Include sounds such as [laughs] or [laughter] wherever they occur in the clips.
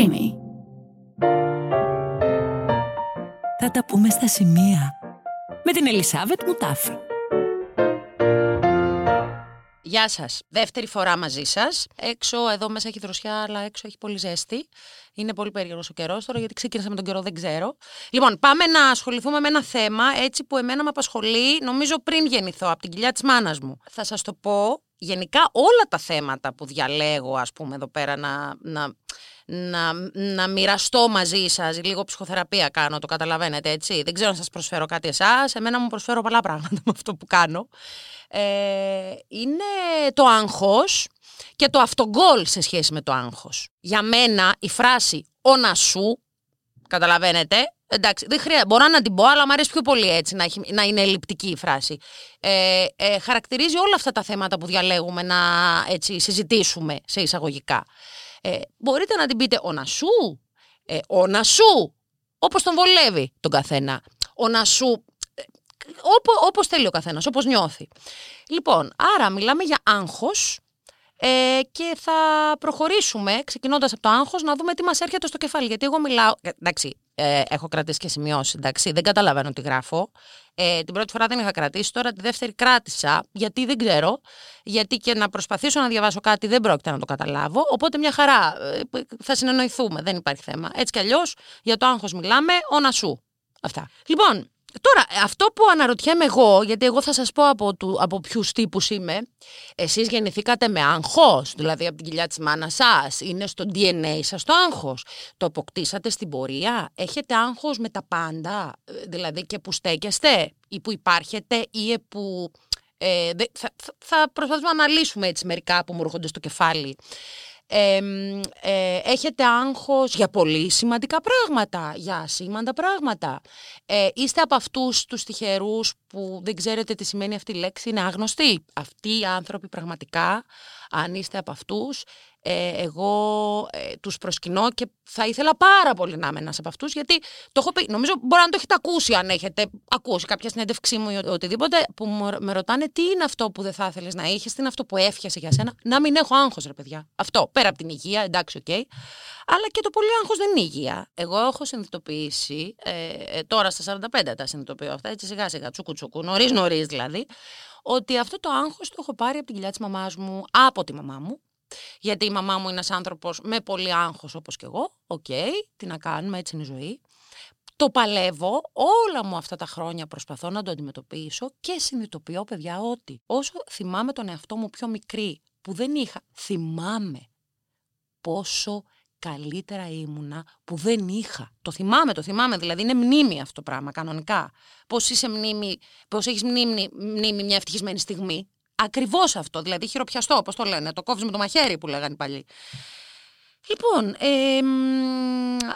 Dreamy. Θα τα πούμε στα σημεία με την Ελισάβετ Μουτάφη. Γεια σας. Δεύτερη φορά μαζί σας. Έξω, εδώ μέσα έχει δροσιά, αλλά έξω έχει πολύ ζέστη. Είναι πολύ περίεργος ο καιρός τώρα, γιατί ξεκίνησα με τον καιρό, δεν ξέρω. Λοιπόν, πάμε να ασχοληθούμε με ένα θέμα έτσι που εμένα με απασχολεί, νομίζω πριν γεννηθώ, από την κοιλιά της μάνας μου. Θα σας το πω. Γενικά όλα τα θέματα που διαλέγω, ας πούμε, εδώ πέρα να, να, να, να μοιραστώ μαζί σας, λίγο ψυχοθεραπεία κάνω, το καταλαβαίνετε έτσι. Δεν ξέρω αν σας προσφέρω κάτι εσάς, εμένα μου προσφέρω πολλά πράγματα [laughs] με αυτό που κάνω. Ε, είναι το άγχος και το αυτογκόλ σε σχέση με το άγχος. Για μένα η φράση «όνα σου», καταλαβαίνετε, εντάξει, δεν χρειάζεται, μπορώ να την πω, αλλά μου αρέσει πιο πολύ έτσι να, έχει, να είναι ελλειπτική η φράση. Ε, ε, χαρακτηρίζει όλα αυτά τα θέματα που διαλέγουμε να έτσι, συζητήσουμε σε εισαγωγικά. Ε, μπορείτε να την πείτε «όνα σου», ε, «όνα σου», όπως τον βολεύει τον καθένα. «Όνα σου», Όπω, όπως θέλει ο καθένας, όπως νιώθει. Λοιπόν, άρα μιλάμε για άγχος ε, και θα προχωρήσουμε ξεκινώντας από το άγχος να δούμε τι μας έρχεται στο κεφάλι. Γιατί εγώ μιλάω, ε, εντάξει, ε, έχω κρατήσει και σημειώσεις, εντάξει, δεν καταλαβαίνω τι γράφω. Ε, την πρώτη φορά δεν είχα κρατήσει, τώρα τη δεύτερη κράτησα, γιατί δεν ξέρω, γιατί και να προσπαθήσω να διαβάσω κάτι δεν πρόκειται να το καταλάβω, οπότε μια χαρά, ε, θα συνεννοηθούμε, δεν υπάρχει θέμα. Έτσι κι αλλιώς, για το άγχος μιλάμε, όνα σου. Αυτά. Λοιπόν, Τώρα, αυτό που αναρωτιέμαι εγώ, γιατί εγώ θα σας πω από, του, από ποιους τύπους είμαι, εσείς γεννηθήκατε με άγχος, δηλαδή από την κοιλιά της μάνας σας, είναι στο DNA σας το άγχος. Το αποκτήσατε στην πορεία, έχετε άγχος με τα πάντα, δηλαδή και που στέκεστε ή που υπάρχετε ή που... Ε, θα, θα προσπαθούμε να αναλύσουμε έτσι μερικά που μου έρχονται στο κεφάλι ε, έχετε άγχος για πολύ σημαντικά πράγματα, για σήμαντα πράγματα. Ε, είστε από αυτούς τους τυχερούς που δεν ξέρετε τι σημαίνει αυτή η λέξη, είναι άγνωστοι. Αυτοί οι άνθρωποι πραγματικά, αν είστε από αυτούς, ε, εγώ ε, τους προσκυνώ και θα ήθελα πάρα πολύ να είμαι ένας από αυτούς γιατί το έχω πει, νομίζω μπορεί να το έχετε ακούσει αν έχετε ακούσει κάποια συνέντευξή μου ή οτιδήποτε που με ρωτάνε τι είναι αυτό που δεν θα ήθελες να είχες, τι είναι αυτό που έφτιασε για σένα, να μην έχω άγχος ρε παιδιά. Αυτό, πέρα από την υγεία, εντάξει, OK. Okay. Αλλά και το πολύ άγχος δεν είναι υγεία. Εγώ έχω συνειδητοποιήσει, ε, ε, τώρα στα 45 τα συνειδητοποιώ αυτά, έτσι σιγά σιγά, τσούκου τσούκου, νωρίς νωρίς δηλαδή, ότι αυτό το άγχος το έχω πάρει από την κοιλιά της μαμάς μου, από τη μαμά μου, γιατί η μαμά μου είναι ένας άνθρωπος με πολύ άγχος όπως και εγώ. OK, okay, τι να κάνουμε, έτσι είναι η ζωή. Το παλεύω, όλα μου αυτά τα χρόνια προσπαθώ να το αντιμετωπίσω και συνειδητοποιώ, παιδιά, ότι όσο θυμάμαι τον εαυτό μου πιο μικρή, που δεν είχα, θυμάμαι πόσο καλύτερα ήμουνα που δεν είχα. Το θυμάμαι, το θυμάμαι, δηλαδή είναι μνήμη αυτό το πράγμα κανονικά. Πώς είσαι μνήμη, πώς έχεις μνήμη, μνήμη μια ευτυχισμένη στιγμή. Ακριβώς αυτό, δηλαδή χειροπιαστό, όπως το λένε. Το κόβεις με το μαχαίρι που λέγανε παλιοί. Λοιπόν, ε,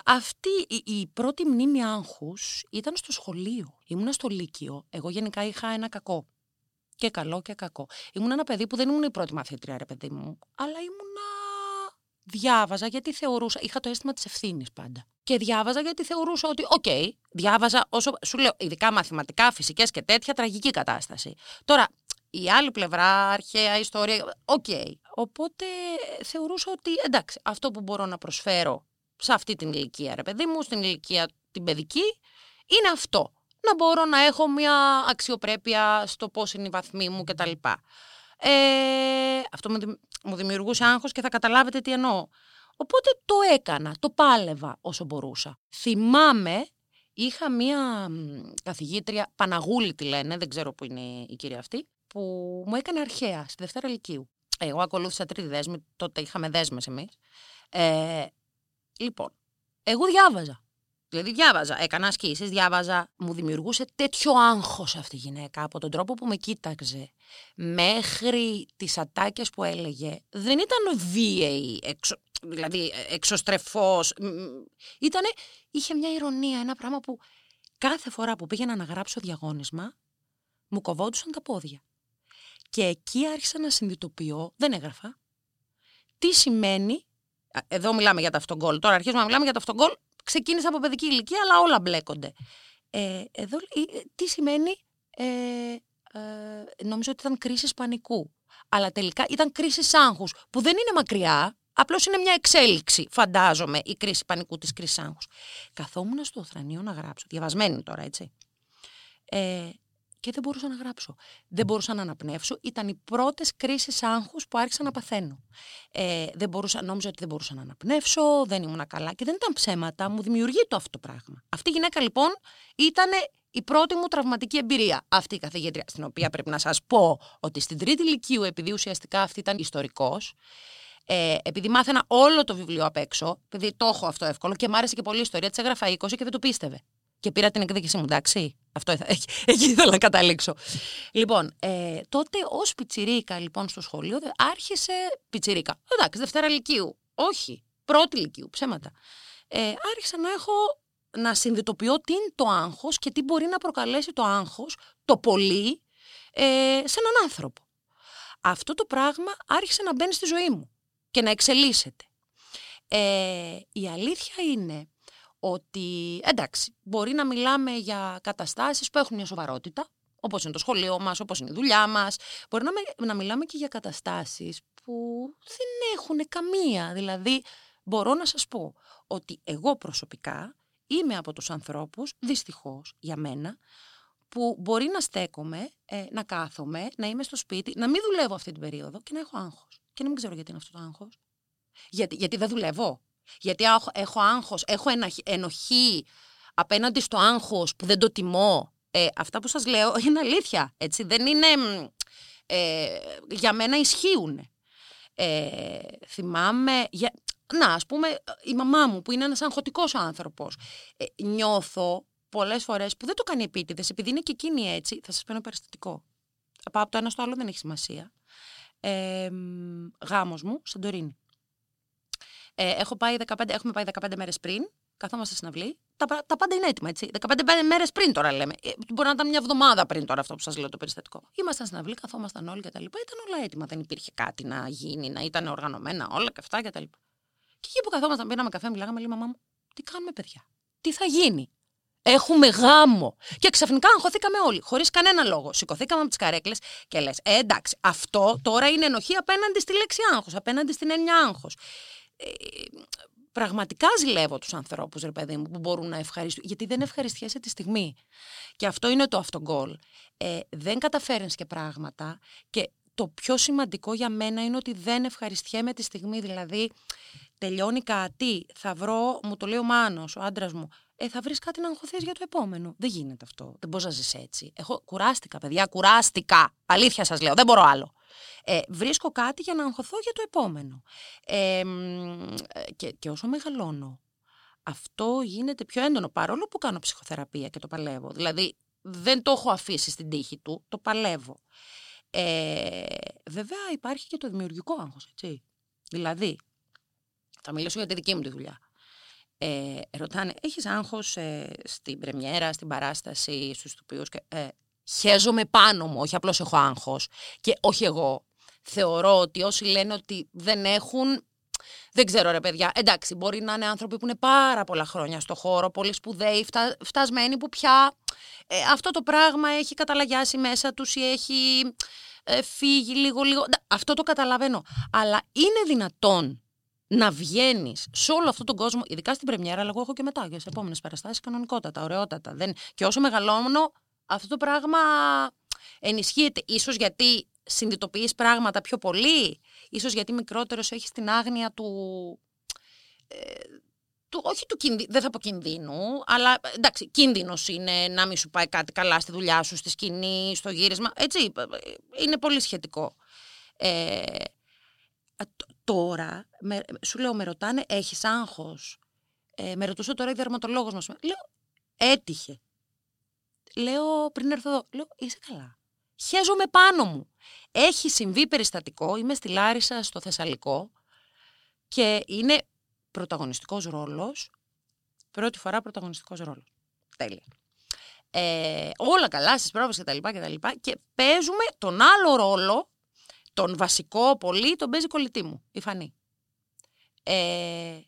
αυτή η, πρώτη μνήμη άγχους ήταν στο σχολείο. Ήμουνα στο Λύκειο. Εγώ γενικά είχα ένα κακό. Και καλό και κακό. Ήμουν ένα παιδί που δεν ήμουν η πρώτη μαθήτρια, ρε παιδί μου, αλλά ήμουνα. Διάβαζα γιατί θεωρούσα. Είχα το αίσθημα της ευθύνης πάντα. Και διάβαζα γιατί θεωρούσα ότι, OK, okay, διάβαζα όσο. Σου λέω, ειδικά μαθηματικά, φυσικές και τέτοια, τραγική κατάσταση. Τώρα, η άλλη πλευρά, αρχαία ιστορία, OK. Okay. Οπότε θεωρούσα ότι εντάξει, αυτό που μπορώ να προσφέρω σε αυτή την ηλικία, ρε παιδί μου, στην ηλικία την παιδική, είναι αυτό. Να μπορώ να έχω μια αξιοπρέπεια στο πώς είναι η βαθμή μου κτλ. Ε, αυτό μου δημιουργούσε άγχος και θα καταλάβετε τι εννοώ. Οπότε το έκανα, το πάλευα όσο μπορούσα. Θυμάμαι, είχα μία καθηγήτρια, Παναγούλη τη λένε, δεν ξέρω που είναι η κυρία αυτή, που μου έκανε αρχαία στη Δευτέρα Λυκείου. Εγώ ακολούθησα τρίτη δέσμη, τότε είχαμε δέσμες εμείς. Ε, λοιπόν, εγώ διάβαζα. Δηλαδή διάβαζα, έκανα ασκήσεις, διάβαζα. Μου δημιουργούσε τέτοιο άγχος αυτή η γυναίκα από τον τρόπο που με κοίταξε μέχρι τις ατάκες που έλεγε. Δεν ήταν βίαιη, εξω, δηλαδή εξωστρεφός. Ήτανε, είχε μια ηρωνία, ένα πράγμα που κάθε φορά που πήγαινα να γράψω διαγώνισμα μου κοβόντουσαν τα πόδια. Και εκεί άρχισα να συνειδητοποιώ, δεν έγραφα, τι σημαίνει, εδώ μιλάμε για τα αυτογκόλ, τώρα αρχίζουμε να μιλάμε για τα αυτογκόλ, ξεκίνησα από παιδική ηλικία, αλλά όλα μπλέκονται. Ε, εδώ, ε, τι σημαίνει, ε, ε, νομίζω ότι ήταν κρίση πανικού. Αλλά τελικά ήταν κρίση άγχους, που δεν είναι μακριά, Απλώς είναι μια εξέλιξη, φαντάζομαι, η κρίση πανικού της κρίσης άγχους. Καθόμουν στο θρανείο να γράψω. Διαβασμένη τώρα, έτσι. Ε, και δεν μπορούσα να γράψω. Δεν μπορούσα να αναπνεύσω. Ήταν οι πρώτες κρίσεις άγχους που άρχισα να παθαίνω. Ε, δεν μπορούσα, νόμιζα ότι δεν μπορούσα να αναπνεύσω, δεν ήμουν καλά και δεν ήταν ψέματα. Μου δημιουργεί το αυτό το πράγμα. Αυτή η γυναίκα λοιπόν ήταν η πρώτη μου τραυματική εμπειρία. Αυτή η καθηγήτρια, στην οποία πρέπει να σας πω ότι στην τρίτη ηλικίου, επειδή ουσιαστικά αυτή ήταν ιστορικός, ε, επειδή μάθαινα όλο το βιβλίο απ' έξω, επειδή το έχω αυτό εύκολο και μ' άρεσε και πολύ η ιστορία, της έγραφα 20 και δεν το πίστευε. Και πήρα την εκδίκησή μου, εντάξει. Αυτό ήθελα, [laughs] εκεί, εκεί ήθελα να καταλήξω. Λοιπόν, ε, τότε ως πιτσιρίκα λοιπόν στο σχολείο άρχισε. Πιτσιρίκα. Εντάξει, Δευτέρα Λυκείου. Όχι. Πρώτη Λυκείου. Ψέματα. Ε, άρχισα να έχω να συνειδητοποιώ τι είναι το άγχος και τι μπορεί να προκαλέσει το άγχος το πολύ ε, σε έναν άνθρωπο. Αυτό το πράγμα άρχισε να μπαίνει στη ζωή μου και να εξελίσσεται. Ε, η αλήθεια είναι ότι, εντάξει, μπορεί να μιλάμε για καταστάσεις που έχουν μια σοβαρότητα, όπως είναι το σχολείο μας, όπως είναι η δουλειά μας. Μπορεί να, να μιλάμε και για καταστάσεις που δεν έχουν καμία. Δηλαδή, μπορώ να σας πω ότι εγώ προσωπικά είμαι από τους ανθρώπους, δυστυχώς για μένα, που μπορεί να στέκομαι, ε, να κάθομαι, να είμαι στο σπίτι, να μην δουλεύω αυτή την περίοδο και να έχω άγχος. Και να μην ξέρω γιατί είναι αυτό το άγχος. Γιατί, γιατί δεν δουλεύω. Γιατί έχω, έχω άγχος, έχω ενοχή απέναντι στο άγχος που δεν το τιμώ. Ε, αυτά που σας λέω είναι αλήθεια, έτσι. Δεν είναι... Ε, για μένα ισχύουν. Ε, θυμάμαι... Για, να, ας πούμε, η μαμά μου που είναι ένας αγχωτικός άνθρωπος. Ε, νιώθω πολλές φορές που δεν το κάνει επίτηδες, επειδή είναι και εκείνη έτσι, θα σας πω ένα περιστατικό. Πάω από το ένα στο άλλο, δεν έχει σημασία. Ε, γάμος μου, Σαντορίνη. Ε, έχω πάει 15, έχουμε πάει 15 μέρες πριν, καθόμαστε στην αυλή. Τα, τα πάντα είναι έτοιμα, έτσι. 15 μέρες πριν τώρα λέμε. Ε, μπορεί να ήταν μια εβδομάδα πριν τώρα αυτό που σας λέω το περιστατικό. Ήμασταν στην αυλή, καθόμασταν όλοι και τα λοιπά. Ήταν όλα έτοιμα. Δεν υπήρχε κάτι να γίνει, να ήταν οργανωμένα όλα και αυτά και τα λοιπά. Και εκεί που καθόμασταν, πήραμε καφέ, μιλάγαμε, λέει μαμά μου, τι κάνουμε, παιδιά; Τι θα γίνει; Έχουμε γάμο. Και ξαφνικά αγχωθήκαμε όλοι, χωρίς κανένα λόγο. Σηκωθήκαμε από τις καρέκλες και λες: ε, εντάξει, αυτό τώρα είναι ενοχή απέναντι στη λέξη άγχος, απέναντι στην έννοια άγχος. Ε, πραγματικά ζηλεύω τους ανθρώπους, ρε παιδί μου, που μπορούν να ευχαριστούν. Γιατί δεν ευχαριστιέσαι τη στιγμή. Και αυτό είναι το αυτογκόλ. Ε, δεν καταφέρνεις και πράγματα και το πιο σημαντικό για μένα είναι ότι δεν ευχαριστιέμαι τη στιγμή. Δηλαδή, τελειώνει κάτι, θα βρω, μου το λέει ο Μάνος, ο άντρας μου, ε, θα βρεις κάτι να αγχωθείς για το επόμενο. Δεν γίνεται αυτό. Δεν μπορείς να ζεις έτσι. Έχω κουράστηκα, παιδιά, κουράστηκα. Αλήθεια σας λέω, δεν μπορώ άλλο. Ε, βρίσκω κάτι για να αγχωθώ για το επόμενο. Ε, και, και όσο μεγαλώνω, αυτό γίνεται πιο έντονο παρόλο που κάνω ψυχοθεραπεία και το παλεύω. Δηλαδή, δεν το έχω αφήσει στην τύχη του, το παλεύω. Ε, βέβαια υπάρχει και το δημιουργικό άγχος, έτσι. Δηλαδή, θα μιλήσω για τη δική μου τη δουλειά. Ε, ρωτάνε, έχεις άγχος ε, στην πρεμιέρα, στην παράσταση, στους τοπίους και... Ε, χέζομαι πάνω μου, όχι απλώς έχω άγχος. Και όχι εγώ. Θεωρώ ότι όσοι λένε ότι δεν έχουν, δεν ξέρω ρε παιδιά, εντάξει μπορεί να είναι άνθρωποι που είναι πάρα πολλά χρόνια στο χώρο, πολύ σπουδαίοι, φτα, φτασμένοι που πια ε, αυτό το πράγμα έχει καταλαγιάσει μέσα τους ή έχει ε, φύγει λίγο λίγο. Αυτό το καταλαβαίνω. Αλλά είναι δυνατόν να βγαίνεις σε όλο αυτόν τον κόσμο, ειδικά στην Πρεμιέρα, αλλά εγώ έχω και μετά για τις επόμενες παραστάσει κανονικότατα, ωραιότατα. Δεν... Και όσο μεγαλώνω, αυτό το πράγμα ενισχύεται. Ίσως γιατί συνειδητοποιείς πράγματα πιο πολύ, ίσως γιατί μικρότερος έχεις την άγνοια του, ε, του, όχι του κινδύνου, δεν θα πω κινδύνου, αλλά εντάξει, κίνδυνος είναι να μην σου πάει κάτι καλά στη δουλειά σου, στη σκηνή, στο γύρισμα. Έτσι, είναι πολύ σχετικό. Ε, τώρα, με, σου λέω, με ρωτάνε, έχεις άγχος; Ε, με ρωτούσε τώρα η δερματολόγος μας. Λέω, έτυχε. Λέω, πριν έρθω εδώ, λέω, είσαι καλά. Χέζομαι πάνω μου. Έχει συμβεί περιστατικό, είμαι στη Λάρισα, στο Θεσσαλικό και είναι πρωταγωνιστικός ρόλος, πρώτη φορά πρωταγωνιστικός ρόλος. Τέλεια. Ε, όλα καλά στις πρόβες και τα λοιπά και τα λοιπά και παίζουμε τον άλλο ρόλο, τον βασικό πολύ, τον παίζει κολλητή μου, η Φανή. Ε,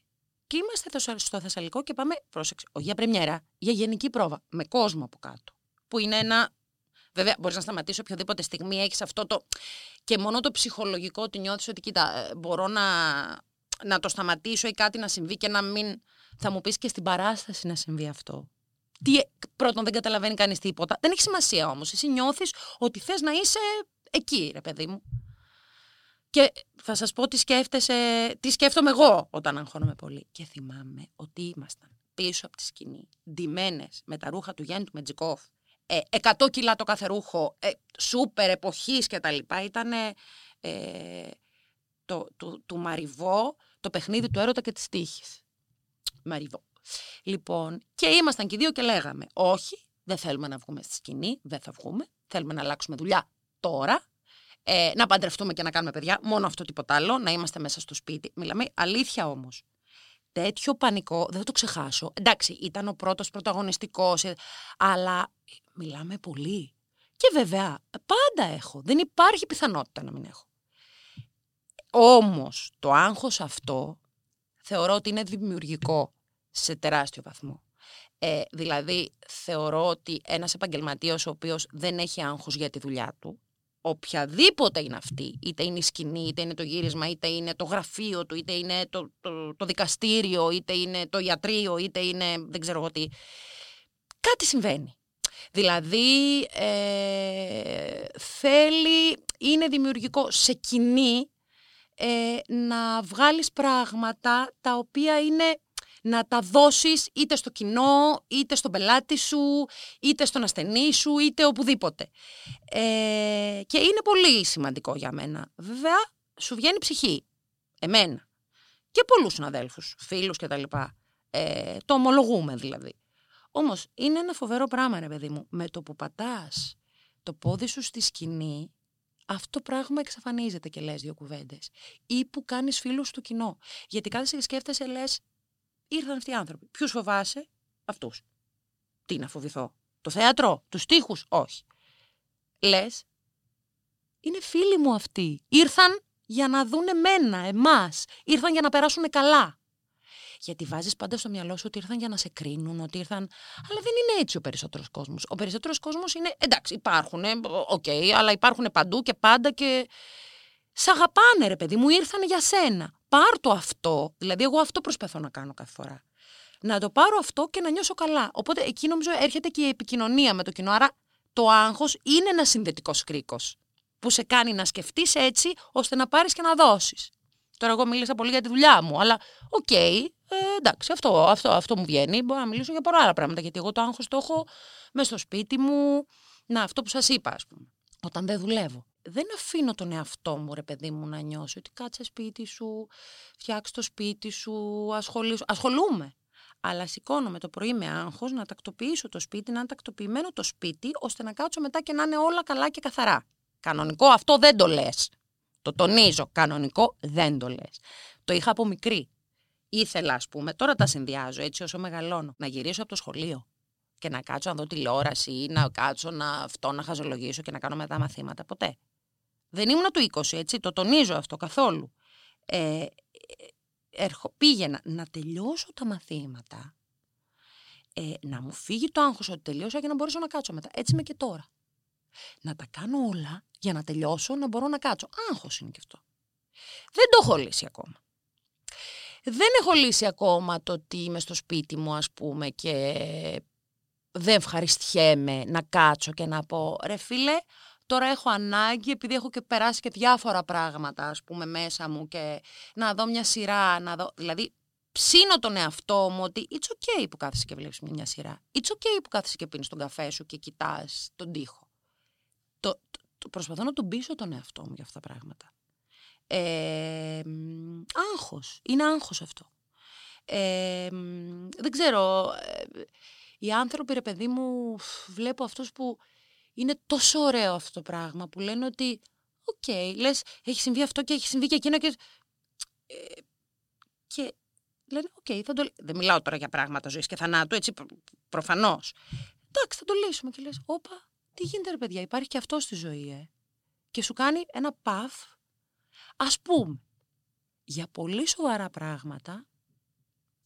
και είμαστε στο Θεσσαλικό και πάμε, πρόσεξε, όχι για πρεμιέρα, για γενική πρόβα, με κόσμο από κάτω. Που είναι ένα Βέβαια, μπορείς να σταματήσεις οποιοδήποτε στιγμή, έχεις αυτό το. και μόνο το ψυχολογικό ότι νιώθεις ότι κοίτα, ε, μπορώ να να το σταματήσω ή κάτι να συμβεί και να μην. Θα μου πεις και στην παράσταση να συμβεί αυτό. Τι, πρώτον, δεν καταλαβαίνει κανείς τίποτα. Δεν έχει σημασία όμως. Εσύ νιώθεις ότι θες να είσαι εκεί, ρε παιδί μου. Και θα σας πω τι σκέφτεσαι, τι σκέφτομαι εγώ όταν αγχώνομαι πολύ. Και θυμάμαι ότι ήμασταν πίσω από τη σκηνή, ντυμένες με τα ρούχα του Γιάννη του Μετζικόφ, ε, 100 κιλά το κάθε ρούχο, ε, σούπερ εποχής και τα λοιπά. Ήταν ε, το, το, του Μαριβό, το παιχνίδι του έρωτα και της τύχης. Μαριβό. Λοιπόν, και ήμασταν και οι δύο και λέγαμε, όχι, δεν θέλουμε να βγούμε στη σκηνή, δεν θα βγούμε, θέλουμε να αλλάξουμε δουλειά τώρα, ε, να παντρευτούμε και να κάνουμε παιδιά, μόνο αυτό τίποτα άλλο, να είμαστε μέσα στο σπίτι. Μιλάμε αλήθεια όμως. Τέτοιο πανικό, δεν θα το ξεχάσω. Εντάξει, ήταν ο πρώτος πρωταγωνιστικός, ε, αλλά μιλάμε πολύ. Και βέβαια, πάντα έχω. Δεν υπάρχει πιθανότητα να μην έχω. Όμως, το άγχος αυτό θεωρώ ότι είναι δημιουργικό σε τεράστιο βαθμό. Ε, δηλαδή, θεωρώ ότι ένας επαγγελματίας ο οποίος δεν έχει άγχος για τη δουλειά του, οποιαδήποτε είναι αυτή, είτε είναι η σκηνή, είτε είναι το γύρισμα, είτε είναι το γραφείο του, είτε είναι το, το, το δικαστήριο, είτε είναι το ιατρείο, είτε είναι δεν ξέρω εγώ τι, κάτι συμβαίνει. Δηλαδή, ε, θέλει, είναι δημιουργικό σε κοινή ε, να βγάλεις πράγματα τα οποία είναι να τα δώσεις είτε στο κοινό, είτε στον πελάτη σου, είτε στον ασθενή σου, είτε οπουδήποτε. Ε, και είναι πολύ σημαντικό για μένα. Βέβαια, σου βγαίνει ψυχή. Εμένα. Και πολλούς συναδέλφους, φίλους κτλ. Ε, το ομολογούμε δηλαδή. Όμως είναι ένα φοβερό πράγμα ρε παιδί μου. Με το που πατάς το πόδι σου στη σκηνή, αυτό πράγμα εξαφανίζεται και λες δύο κουβέντες. Ή που κάνεις φίλους στο κοινό. Γιατί κάθε και σκέφτεσαι λες, ήρθαν αυτοί οι άνθρωποι. Ποιους φοβάσαι, αυτούς. Τι να φοβηθώ; Το θέατρο, τους τοίχου, όχι. Λες, είναι φίλοι μου αυτοί. Ήρθαν για να δουν εμένα, εμάς. Ήρθαν για να περάσουν καλά. Γιατί βάζεις πάντα στο μυαλό σου ότι ήρθαν για να σε κρίνουν, ότι ήρθαν. Αλλά δεν είναι έτσι ο περισσότερος κόσμος. Ο περισσότερος κόσμος είναι. Εντάξει, υπάρχουν, OK, okay, αλλά υπάρχουν παντού και πάντα και. Σ' αγαπάνε, ρε παιδί μου, ήρθαν για σένα πάρ το αυτό, δηλαδή εγώ αυτό προσπαθώ να κάνω κάθε φορά. Να το πάρω αυτό και να νιώσω καλά. Οπότε εκεί νομίζω έρχεται και η επικοινωνία με το κοινό. Άρα το άγχος είναι ένας συνδετικός κρίκος που σε κάνει να σκεφτείς έτσι ώστε να πάρεις και να δώσεις. Τώρα εγώ μίλησα πολύ για τη δουλειά μου, αλλά OK, okay, ε, εντάξει, αυτό, αυτό, αυτό μου βγαίνει. Μπορώ να μιλήσω για πολλά άλλα πράγματα, γιατί εγώ το άγχος το έχω μέσα στο σπίτι μου. Να, αυτό που σας είπα, ας πούμε, όταν δεν δουλεύω δεν αφήνω τον εαυτό μου, ρε παιδί μου, να νιώσει ότι κάτσε σπίτι σου, φτιάξε το σπίτι σου, ασχολήσου. Ασχολούμαι. Αλλά σηκώνομαι το πρωί με άγχος να τακτοποιήσω το σπίτι, να είναι τακτοποιημένο το σπίτι, ώστε να κάτσω μετά και να είναι όλα καλά και καθαρά. Κανονικό αυτό δεν το λες. Το τονίζω. Κανονικό δεν το λες. Το είχα από μικρή. Ήθελα, ας πούμε, τώρα τα συνδυάζω έτσι όσο μεγαλώνω, να γυρίσω από το σχολείο και να κάτσω να δω τηλεόραση ή να κάτσω να αυτό να χαζολογήσω και να κάνω μετά μαθήματα. Ποτέ. Δεν ήμουν του 20, έτσι, το τονίζω αυτό καθόλου. Ε, ερχο, πήγαινα να τελειώσω τα μαθήματα, ε, να μου φύγει το άγχος ότι τελείωσα για να μπορέσω να κάτσω μετά. Έτσι είμαι και τώρα. Να τα κάνω όλα για να τελειώσω, να μπορώ να κάτσω. Άγχος είναι και αυτό. Δεν το έχω λύσει ακόμα. Δεν έχω λύσει ακόμα το ότι είμαι στο σπίτι μου, ας πούμε, και δεν ευχαριστιέμαι να κάτσω και να πω «Ρε φίλε, Τώρα έχω ανάγκη, επειδή έχω και περάσει και διάφορα πράγματα, ας πούμε, μέσα μου και να δω μια σειρά, να δω... Δηλαδή, ψήνω τον εαυτό μου ότι it's okay που κάθεσαι και βλέπεις μια σειρά. It's okay που κάθεσαι και πίνεις τον καφέ σου και κοιτάς τον τοίχο. Το, το, προσπαθώ να τον πείσω τον εαυτό μου για αυτά τα πράγματα. Ε, άγχος. Είναι άγχος αυτό. Ε, δεν ξέρω. Ε, οι άνθρωποι, ρε παιδί μου, βλέπω αυτούς που είναι τόσο ωραίο αυτό το πράγμα που λένε ότι OK, okay, λες έχει συμβεί αυτό και έχει συμβεί και εκείνο και... Ε, και λένε OK, okay, θα το... δεν μιλάω τώρα για πράγματα ζωής και θανάτου, έτσι προ... προφανώς. Εντάξει, θα το λύσουμε και λες, όπα, τι γίνεται ρε παιδιά, υπάρχει και αυτό στη ζωή, ε. Και σου κάνει ένα παφ, ας πούμε, για πολύ σοβαρά πράγματα,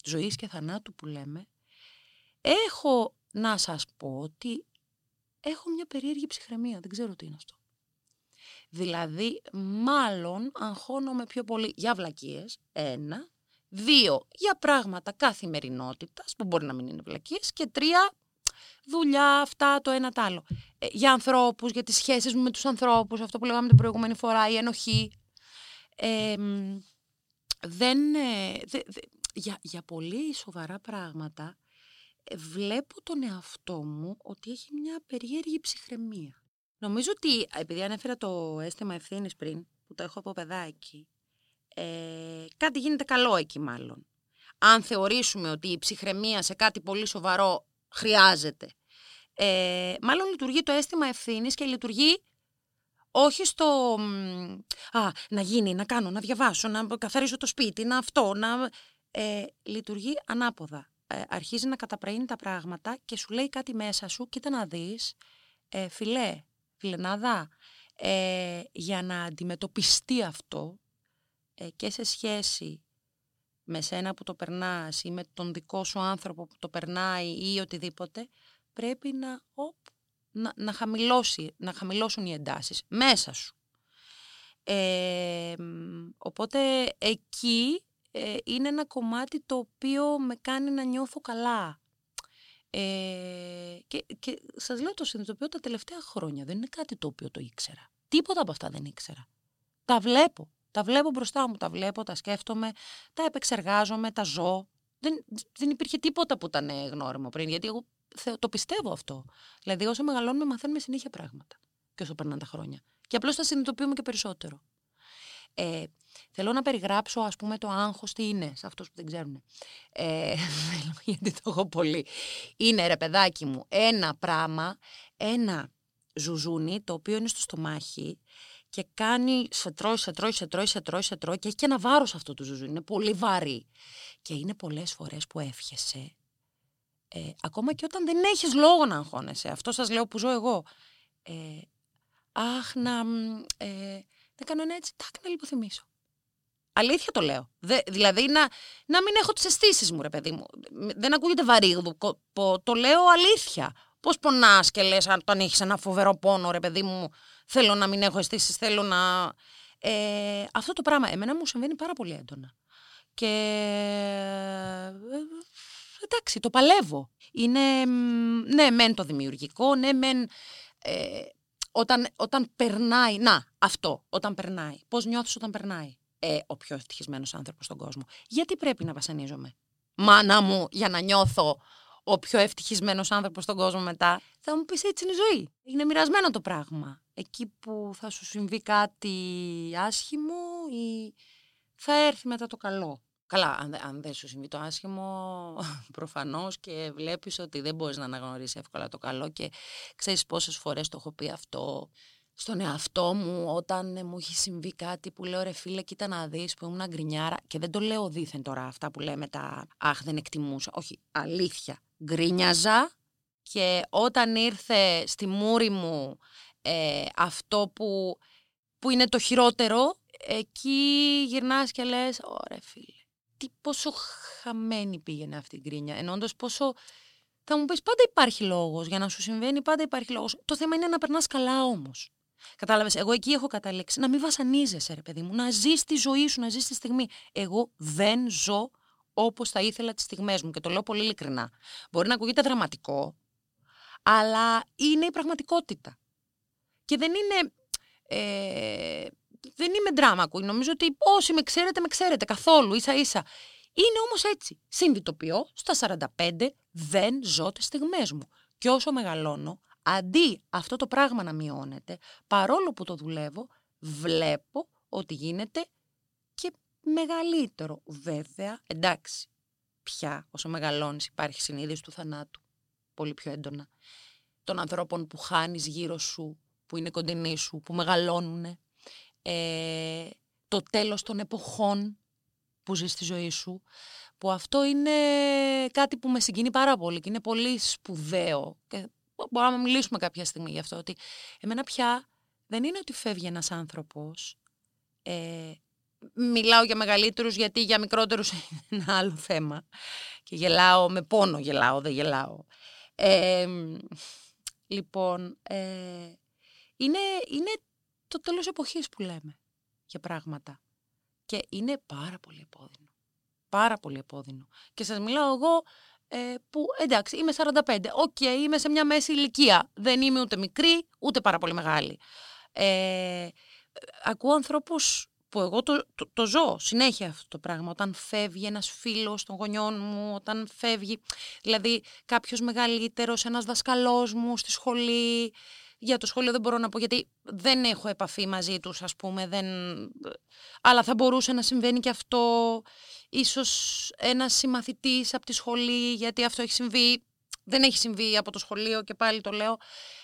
ζωής και θανάτου που λέμε, έχω να σας πω ότι έχω μια περίεργη ψυχραιμία. Δεν ξέρω τι είναι αυτό. Δηλαδή, μάλλον αγχώνομαι πιο πολύ για βλακίες, ένα. Δύο, για πράγματα καθημερινότητας, που μπορεί να μην είναι βλακίες. Και τρία, δουλειά, αυτά, το ένα το άλλο. Ε, για ανθρώπους, για τις σχέσεις μου με τους ανθρώπους, αυτό που λέγαμε την προηγούμενη φορά, η ενοχή. Ε, δεν, για, για πολύ σοβαρά πράγματα ε, βλέπω τον εαυτό μου ότι έχει μια περίεργη ψυχραιμία. Νομίζω ότι, επειδή ανέφερα το αίσθημα ευθύνης πριν, που το έχω από παιδάκι, ε, κάτι γίνεται καλό εκεί μάλλον. Αν θεωρήσουμε ότι η ψυχραιμία σε κάτι πολύ σοβαρό χρειάζεται, ε, μάλλον λειτουργεί το αίσθημα ευθύνης και λειτουργεί όχι στο α, να γίνει, να κάνω, να διαβάσω, να καθαρίσω το σπίτι, να αυτό, να... Ε, λειτουργεί ανάποδα. Ε, αρχίζει να καταπραίνει τα πράγματα και σου λέει κάτι μέσα σου, κοίτα να δεις, ε, φιλέ, φιλενάδα, ε, για να αντιμετωπιστεί αυτό ε, και σε σχέση με σένα που το περνάς ή με τον δικό σου άνθρωπο που το περνάει ή οτιδήποτε, πρέπει να, οπ, να, να, χαμηλώσει, να χαμηλώσουν οι εντάσεις μέσα σου. Ε, οπότε εκεί ε, είναι ένα κομμάτι το οποίο με κάνει να νιώθω καλά. Ε, και, και σας λέω το συνειδητοποιώ τα τελευταία χρόνια. Δεν είναι κάτι το οποίο το ήξερα. Τίποτα από αυτά δεν ήξερα. Τα βλέπω. Τα βλέπω μπροστά μου. Τα βλέπω, τα σκέφτομαι, τα επεξεργάζομαι, τα ζω. Δεν, δεν υπήρχε τίποτα που ήταν γνώριμο πριν. Γιατί εγώ το πιστεύω αυτό. Δηλαδή, όσο μεγαλώνουμε, μαθαίνουμε συνέχεια πράγματα. Και όσο περνάνε τα χρόνια. Και απλώς τα συνειδητοποιούμε και περισσότερο. Ε, θέλω να περιγράψω, ας πούμε, το άγχος τι είναι, σε αυτούς που δεν ξέρουν. Ε, [laughs] γιατί το έχω πολύ. Είναι, ρε παιδάκι μου, ένα πράγμα, ένα ζουζούνι, το οποίο είναι στο στομάχι και κάνει, σε τρώει, σε τρώει, σε τρώει, σε τρώει, σε τρώει και έχει και ένα βάρος αυτό το ζουζούνι, είναι πολύ βαρύ. Και είναι πολλές φορές που εύχεσαι ε, ακόμα και όταν δεν έχεις λόγο να αγχώνεσαι. Αυτό σας λέω που ζω εγώ. Ε, αχ, να... Ε, δεν κάνω ένα έτσι, τάκ, να λιποθυμίσω. Αλήθεια το λέω. δηλαδή να, να μην έχω τις αισθήσεις μου, ρε παιδί μου. Δεν ακούγεται βαρύγδου. Το λέω αλήθεια. Πώς πονάς και λες όταν έχεις ένα φοβερό πόνο, ρε παιδί μου, θέλω να μην έχω αισθήσεις, θέλω να... Ε, αυτό το πράγμα εμένα μου συμβαίνει πάρα πολύ έντονα. Και ε, εντάξει, το παλεύω. Είναι, ναι, μεν το δημιουργικό, ναι, μεν ε, όταν, όταν περνάει, να, αυτό, όταν περνάει. Πώς νιώθεις όταν περνάει; Ε, ο πιο ευτυχισμένος άνθρωπος στον κόσμο. Γιατί πρέπει να βασανίζομαι; Μάνα μου, για να νιώθω ο πιο ευτυχισμένος άνθρωπος στον κόσμο μετά. Θα μου πεις έτσι είναι η ζωή. Είναι μοιρασμένο το πράγμα. Εκεί που θα σου συμβεί κάτι άσχημο ή θα έρθει μετά το καλό. Καλά, αν, αν δεν σου συμβεί το άσχημο, [laughs] προφανώς και βλέπεις ότι δεν μπορείς να αναγνωρίσεις εύκολα το καλό και ξέρεις πόσες φορές το έχω πει αυτό στον εαυτό μου όταν μου έχει συμβεί κάτι που λέω ρε φίλε κοίτα να δεις που ήμουν γκρινιάρα και δεν το λέω δίθεν τώρα αυτά που λέμε τα αχ δεν εκτιμούσα, όχι αλήθεια, γκρίνιαζα και όταν ήρθε στη μούρη μου ε, αυτό που, που είναι το χειρότερο εκεί γυρνάς και λες ωραία φίλε τι, πόσο χαμένη πήγαινε αυτή η γκρίνια. Εννοώντας πόσο. Θα μου πεις πάντα υπάρχει λόγος. Για να σου συμβαίνει, πάντα υπάρχει λόγος. Το θέμα είναι να περνάς καλά όμως. Κατάλαβες, εγώ εκεί έχω καταλήξει. Να μην βασανίζεσαι, ρε παιδί μου. Να ζεις τη ζωή σου, να ζεις τη στιγμή. Εγώ δεν ζω όπως θα ήθελα τις στιγμές μου. Και το λέω πολύ ειλικρινά. Μπορεί να ακούγεται δραματικό, αλλά είναι η πραγματικότητα. Και δεν είναι. Ε, δεν είμαι drama queen. Νομίζω ότι όσοι με ξέρετε, με ξέρετε καθόλου, ίσα ίσα. Είναι όμως έτσι. Συνειδητοποιώ, στα 45 δεν ζω τις στιγμές μου. Και όσο μεγαλώνω, αντί αυτό το πράγμα να μειώνεται, παρόλο που το δουλεύω, βλέπω ότι γίνεται και μεγαλύτερο. Βέβαια, εντάξει, πια όσο μεγαλώνεις υπάρχει συνείδηση του θανάτου. Πολύ πιο έντονα. Των ανθρώπων που χάνεις γύρω σου, που είναι κοντινοί σου, που μεγαλώνουν ε, το τέλος των εποχών που ζεις στη ζωή σου, που αυτό είναι κάτι που με συγκινεί πάρα πολύ και είναι πολύ σπουδαίο και μπορούμε να μιλήσουμε κάποια στιγμή γι' αυτό, ότι εμένα πια δεν είναι ότι φεύγει ένας άνθρωπος, ε, μιλάω για μεγαλύτερους γιατί για μικρότερους [laughs] είναι ένα άλλο θέμα και γελάω με πόνο γελάω, δεν γελάω. Ε, λοιπόν, ε, είναι, είναι το τέλος εποχής που λέμε για πράγματα. Και είναι πάρα πολύ επώδυνο. Πάρα πολύ επώδυνο. Και σας μιλάω εγώ ε, που εντάξει είμαι 45, οκ, είμαι σε μια μέση ηλικία. Δεν είμαι ούτε μικρή, ούτε πάρα πολύ μεγάλη. Ε, ακούω ανθρώπους που εγώ το, το, ζω συνέχεια αυτό το πράγμα. Όταν φεύγει ένας φίλος των γονιών μου, όταν φεύγει δηλαδή κάποιος μεγαλύτερος, ένας δάσκαλός μου στη σχολή. Για το σχολείο δεν μπορώ να πω γιατί δεν έχω επαφή μαζί τους ας πούμε. Δεν... Αλλά θα μπορούσε να συμβαίνει και αυτό. Ίσως ένας συμμαθητής από τη σχολή γιατί αυτό έχει συμβεί. Δεν έχει συμβεί από το σχολείο και πάλι το λέω.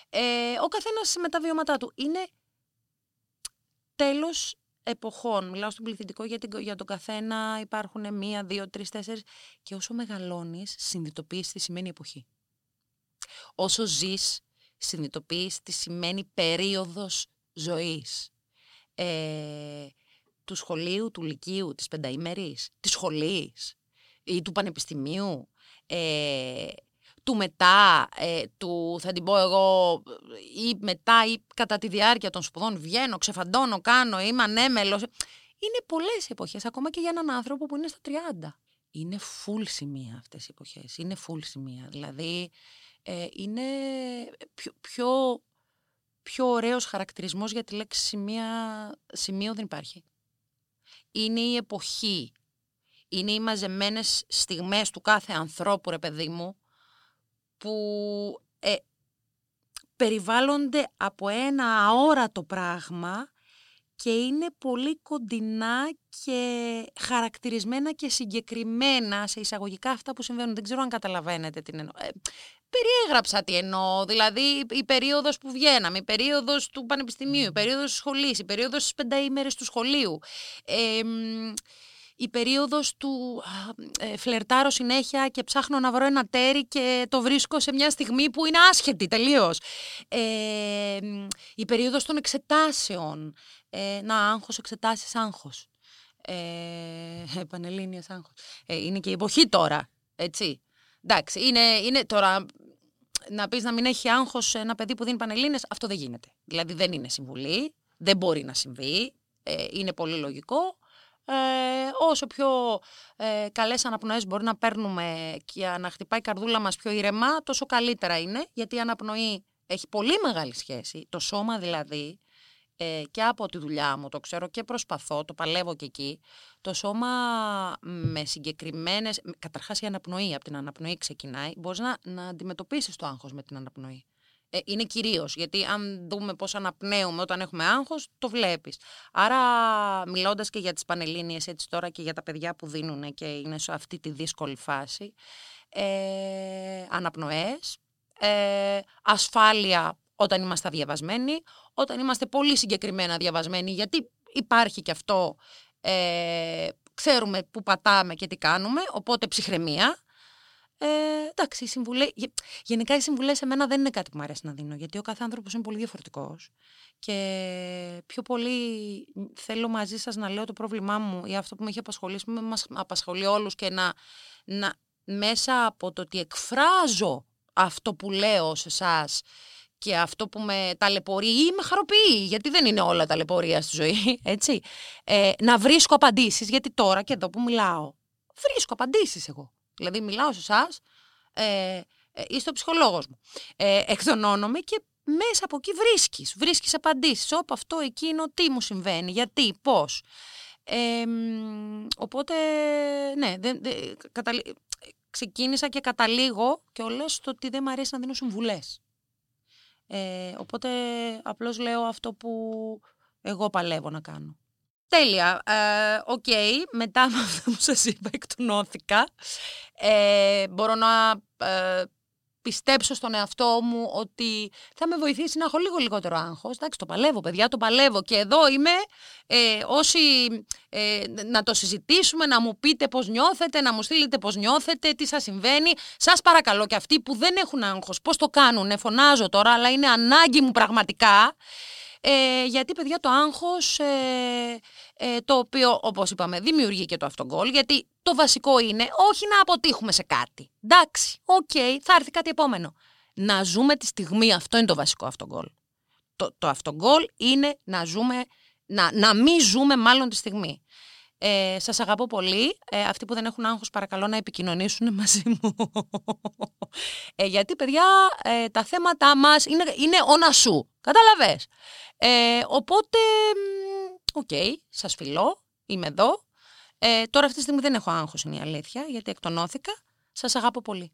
Ε, ο καθένας με τα βιώματά του. Είναι τέλος εποχών. Μιλάω στον πληθυντικό γιατί για τον καθένα υπάρχουν μία, δύο, τρεις, τέσσερις. Και όσο μεγαλώνεις, συνειδητοποιείς τι σημαίνει εποχή. Όσο ζεις, συνειδητοποιείς τι σημαίνει περίοδος ζωής. Ε, του σχολείου, του λυκείου, της πενταήμερης, της σχολής ή του πανεπιστημίου. Ε, του μετά, ε, του θα την πω εγώ, ή μετά ή κατά τη διάρκεια των σπουδών βγαίνω, ξεφαντώνω, κάνω, είμαι ανέμελος. Είναι πολλές εποχές, ακόμα και για έναν άνθρωπο που είναι στα 30. Είναι full σημεία αυτές οι εποχές, είναι full σημεία. Δηλαδή, ε, είναι πιο, πιο, πιο ωραίος χαρακτηρισμός για τη λέξη σημεία, σημείο δεν υπάρχει. Είναι η εποχή, είναι οι μαζεμένες στιγμές του κάθε ανθρώπου, ρε παιδί μου, που ε, περιβάλλονται από ένα αόρατο πράγμα και είναι πολύ κοντινά και χαρακτηρισμένα και συγκεκριμένα σε εισαγωγικά αυτά που συμβαίνουν. Δεν ξέρω αν καταλαβαίνετε τι εννοώ. Ε, περιέγραψα τι εννοώ. Δηλαδή η περίοδος που βγαίναμε, η περίοδος του πανεπιστημίου, η περίοδος της σχολής, η περίοδος της πενταήμερες του σχολείου. Ε, η περίοδος του ε, φλερτάρω συνέχεια και ψάχνω να βρω ένα τέρι και το βρίσκω σε μια στιγμή που είναι άσχετη τελείως. Ε, η περίοδος των εξετάσεων. Ε, να, άγχος, εξετάσεις, άγχος. Ε, [laughs] Πανελλήνιας άγχος. Ε, είναι και η εποχή τώρα, έτσι. Εντάξει, είναι, είναι τώρα να πεις να μην έχει άγχος ένα παιδί που δίνει πανελλήνες, αυτό δεν γίνεται. Δηλαδή δεν είναι συμβουλή, δεν μπορεί να συμβεί, ε, είναι πολύ λογικό ε, όσο πιο ε, καλές αναπνοές μπορεί να παίρνουμε και να χτυπάει η καρδούλα μας πιο ήρεμα, τόσο καλύτερα είναι, γιατί η αναπνοή έχει πολύ μεγάλη σχέση. Το σώμα δηλαδή, ε, και από τη δουλειά μου το ξέρω και προσπαθώ, το παλεύω και εκεί, το σώμα με συγκεκριμένες, καταρχάς η αναπνοή, από την αναπνοή ξεκινάει, μπορείς να, να αντιμετωπίσεις το άγχος με την αναπνοή. Ε, είναι κυρίως. Γιατί αν δούμε πώς αναπνέουμε όταν έχουμε άγχος, το βλέπεις. Άρα, μιλώντας και για τις πανελίνε έτσι τώρα και για τα παιδιά που δίνουν και είναι σε αυτή τη δύσκολη φάση, ε, αναπνοές, ε, ασφάλεια όταν είμαστε διαβασμένοι, όταν είμαστε πολύ συγκεκριμένα διαβασμένοι, γιατί υπάρχει και αυτό, ε, ξέρουμε που πατάμε και τι κάνουμε, οπότε ψυχραιμία, ε, εντάξει, οι συμβουλέ. Γενικά οι συμβουλές σε μένα δεν είναι κάτι που μου αρέσει να δίνω, γιατί ο κάθε άνθρωπος είναι πολύ διαφορετικός. Και πιο πολύ θέλω μαζί σας να λέω το πρόβλημά μου ή αυτό που με έχει απασχολήσει, που με απασχολεί όλους και να, να μέσα από το ότι εκφράζω αυτό που λέω σε εσάς και αυτό που με ταλαιπωρεί ή με χαροποιεί, γιατί δεν είναι όλα ταλαιπωρία στη ζωή, [laughs] έτσι. Ε, να βρίσκω απαντήσεις, γιατί τώρα και εδώ που μιλάω, βρίσκω απαντήσεις εγώ. Δηλαδή, μιλάω σε εσάς, ε, ε, είστε ο ψυχολόγος μου. Ε, εκδονώνομαι και μέσα από εκεί βρίσκεις. Βρίσκεις απαντήσεις. Όπου αυτό, εκείνο, τι μου συμβαίνει, γιατί, πώς. Ε, οπότε, ναι, δεν, ξεκίνησα και καταλήγω κιόλας στο ότι δεν μου αρέσει να δίνω συμβουλές. Ε, οπότε απλώς λέω αυτό που εγώ παλεύω να κάνω. Τέλεια. Ε, οκ. Μετά [laughs] από αυτό που σας είπα, εκτονώθηκα. Ε, μπορώ να ε, πιστέψω στον εαυτό μου ότι θα με βοηθήσει να έχω λίγο λιγότερο άγχος. Εντάξει, το παλεύω, παιδιά, το παλεύω. Και εδώ είμαι ε, όσοι ε, να το συζητήσουμε, να μου πείτε πώς νιώθετε, να μου στείλετε πώς νιώθετε, τι σας συμβαίνει. Σας παρακαλώ και αυτοί που δεν έχουν άγχος, πώς το κάνουν, φωνάζω τώρα, αλλά είναι ανάγκη μου πραγματικά. Ε, γιατί, παιδιά, το άγχος, ε, ε, το οποίο, όπως είπαμε, δημιουργεί και το αυτογκόλ, γιατί το βασικό είναι όχι να αποτύχουμε σε κάτι. Εντάξει, OK, okay, θα έρθει κάτι επόμενο. Να ζούμε τη στιγμή, αυτό είναι το βασικό αυτογκόλ. το, το αυτογκόλ είναι να ζούμε, να, να μην ζούμε μάλλον τη στιγμή. Ε, σας αγαπώ πολύ. Ε, αυτοί που δεν έχουν άγχος παρακαλώ να επικοινωνήσουν [laughs] μαζί μου. Ε, γιατί παιδιά ε, τα θέματα μας είναι, είναι Ω να σου. Κατάλαβες; Ε, οπότε, OK, okay, σας φιλώ. Είμαι εδώ. Ε, τώρα αυτή τη στιγμή δεν έχω άγχος είναι η αλήθεια γιατί εκτονώθηκα. Σας αγαπώ πολύ.